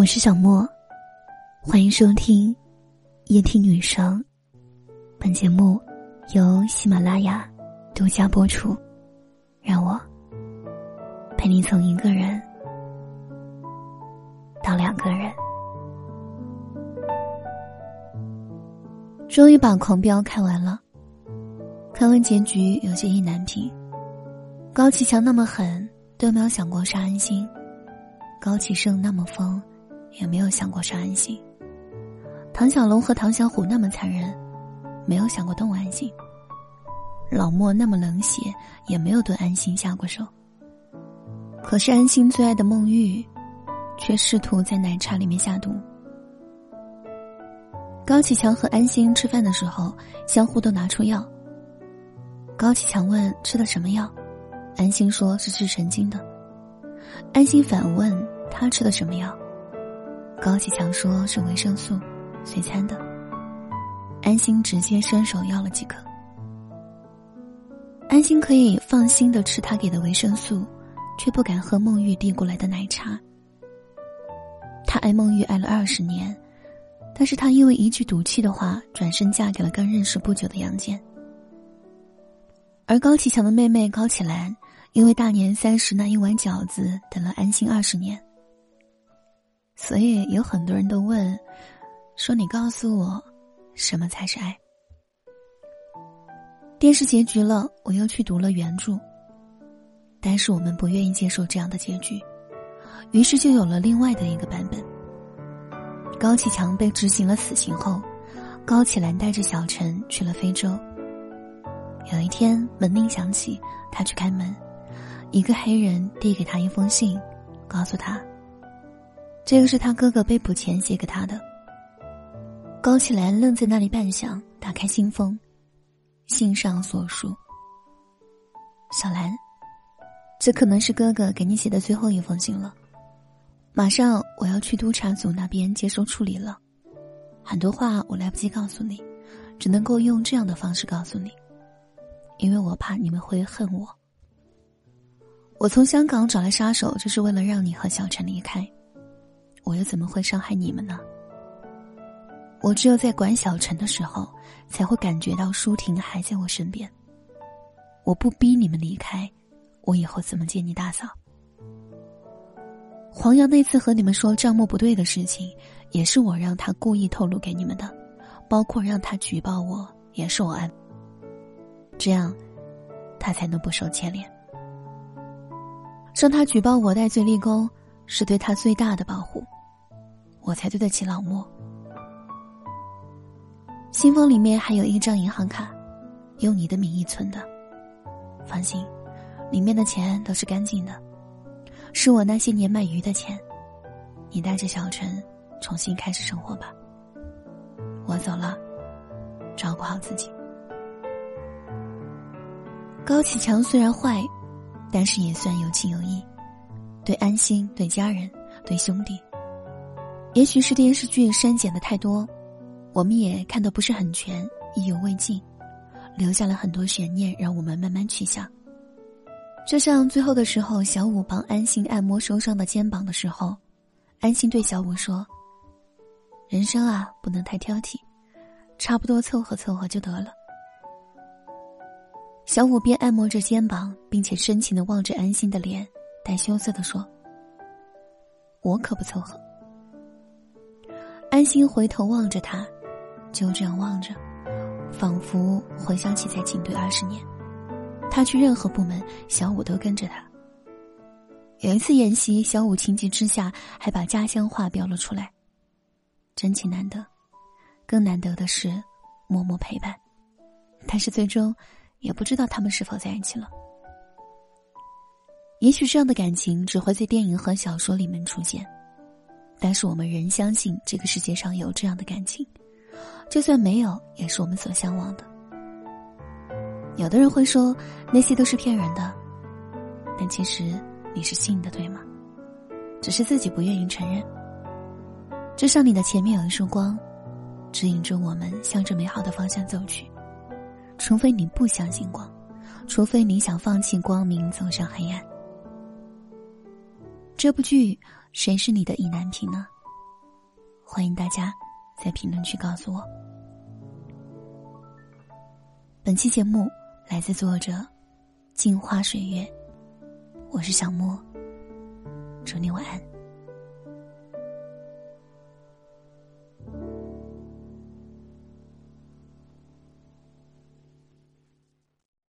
我是小莫，欢迎收听夜听女生。本节目由喜马拉雅独家播出。让我陪你从一个人到两个人。终于把《狂飙》看完了，看完结局有些意难平。高启强那么狠，都没有想过杀安心；高启盛那么疯。也没有想过杀安心。唐小龙和唐小虎那么残忍，没有想过动安心。老莫那么冷血，也没有对安心下过手。可是安心最爱的孟玉，却试图在奶茶里面下毒。高启强和安心吃饭的时候，相互都拿出药。高启强问吃的什么药，安心说是治神经的。安心反问他吃的什么药。高启强说是维生素，随餐的。安心直接伸手要了几颗。安心可以放心的吃他给的维生素，却不敢喝孟玉递过来的奶茶。他爱孟玉爱了二十年，但是他因为一句赌气的话，转身嫁给了刚认识不久的杨坚。而高启强的妹妹高启兰，因为大年三十那一碗饺子，等了安心二十年。所以有很多人都问，说你告诉我，什么才是爱？电视结局了，我又去读了原著。但是我们不愿意接受这样的结局，于是就有了另外的一个版本。高启强被执行了死刑后，高启兰带着小陈去了非洲。有一天门铃响起，他去开门，一个黑人递给他一封信，告诉他。这个是他哥哥被捕前写给他的。高启兰愣在那里半晌，打开信封，信上所述：“小兰，这可能是哥哥给你写的最后一封信了。马上我要去督察组那边接受处理了，很多话我来不及告诉你，只能够用这样的方式告诉你，因为我怕你们会恨我。我从香港找来杀手，就是为了让你和小陈离开。”我又怎么会伤害你们呢？我只有在管小陈的时候，才会感觉到舒婷还在我身边。我不逼你们离开，我以后怎么见你大嫂？黄瑶那次和你们说账目不对的事情，也是我让他故意透露给你们的，包括让他举报我，也是我安。这样，他才能不受牵连。让他举报我戴罪立功。是对他最大的保护，我才对得起老莫。信封里面还有一张银行卡，用你的名义存的。放心，里面的钱都是干净的，是我那些年卖鱼的钱。你带着小陈重新开始生活吧。我走了，照顾好自己。高启强虽然坏，但是也算有情有义。对安心，对家人，对兄弟。也许是电视剧删减的太多，我们也看得不是很全，意犹未尽，留下了很多悬念，让我们慢慢去想。就像最后的时候，小五帮安心按摩受伤的肩膀的时候，安心对小五说：“人生啊，不能太挑剔，差不多凑合凑合就得了。”小五边按摩着肩膀，并且深情的望着安心的脸。带羞涩的说：“我可不凑合。”安心回头望着他，就这样望着，仿佛回想起在警队二十年，他去任何部门，小五都跟着他。有一次演习，小五情急之下还把家乡话标了出来。真情难得，更难得的是默默陪伴，但是最终也不知道他们是否在一起了。也许这样的感情只会在电影和小说里面出现，但是我们仍相信这个世界上有这样的感情，就算没有，也是我们所向往的。有的人会说那些都是骗人的，但其实你是信的，对吗？只是自己不愿意承认。就像你的前面有一束光，指引着我们向着美好的方向走去，除非你不相信光，除非你想放弃光明，走向黑暗。这部剧谁是你的意难平呢？欢迎大家在评论区告诉我。本期节目来自作者镜花水月，我是小莫，祝你晚安。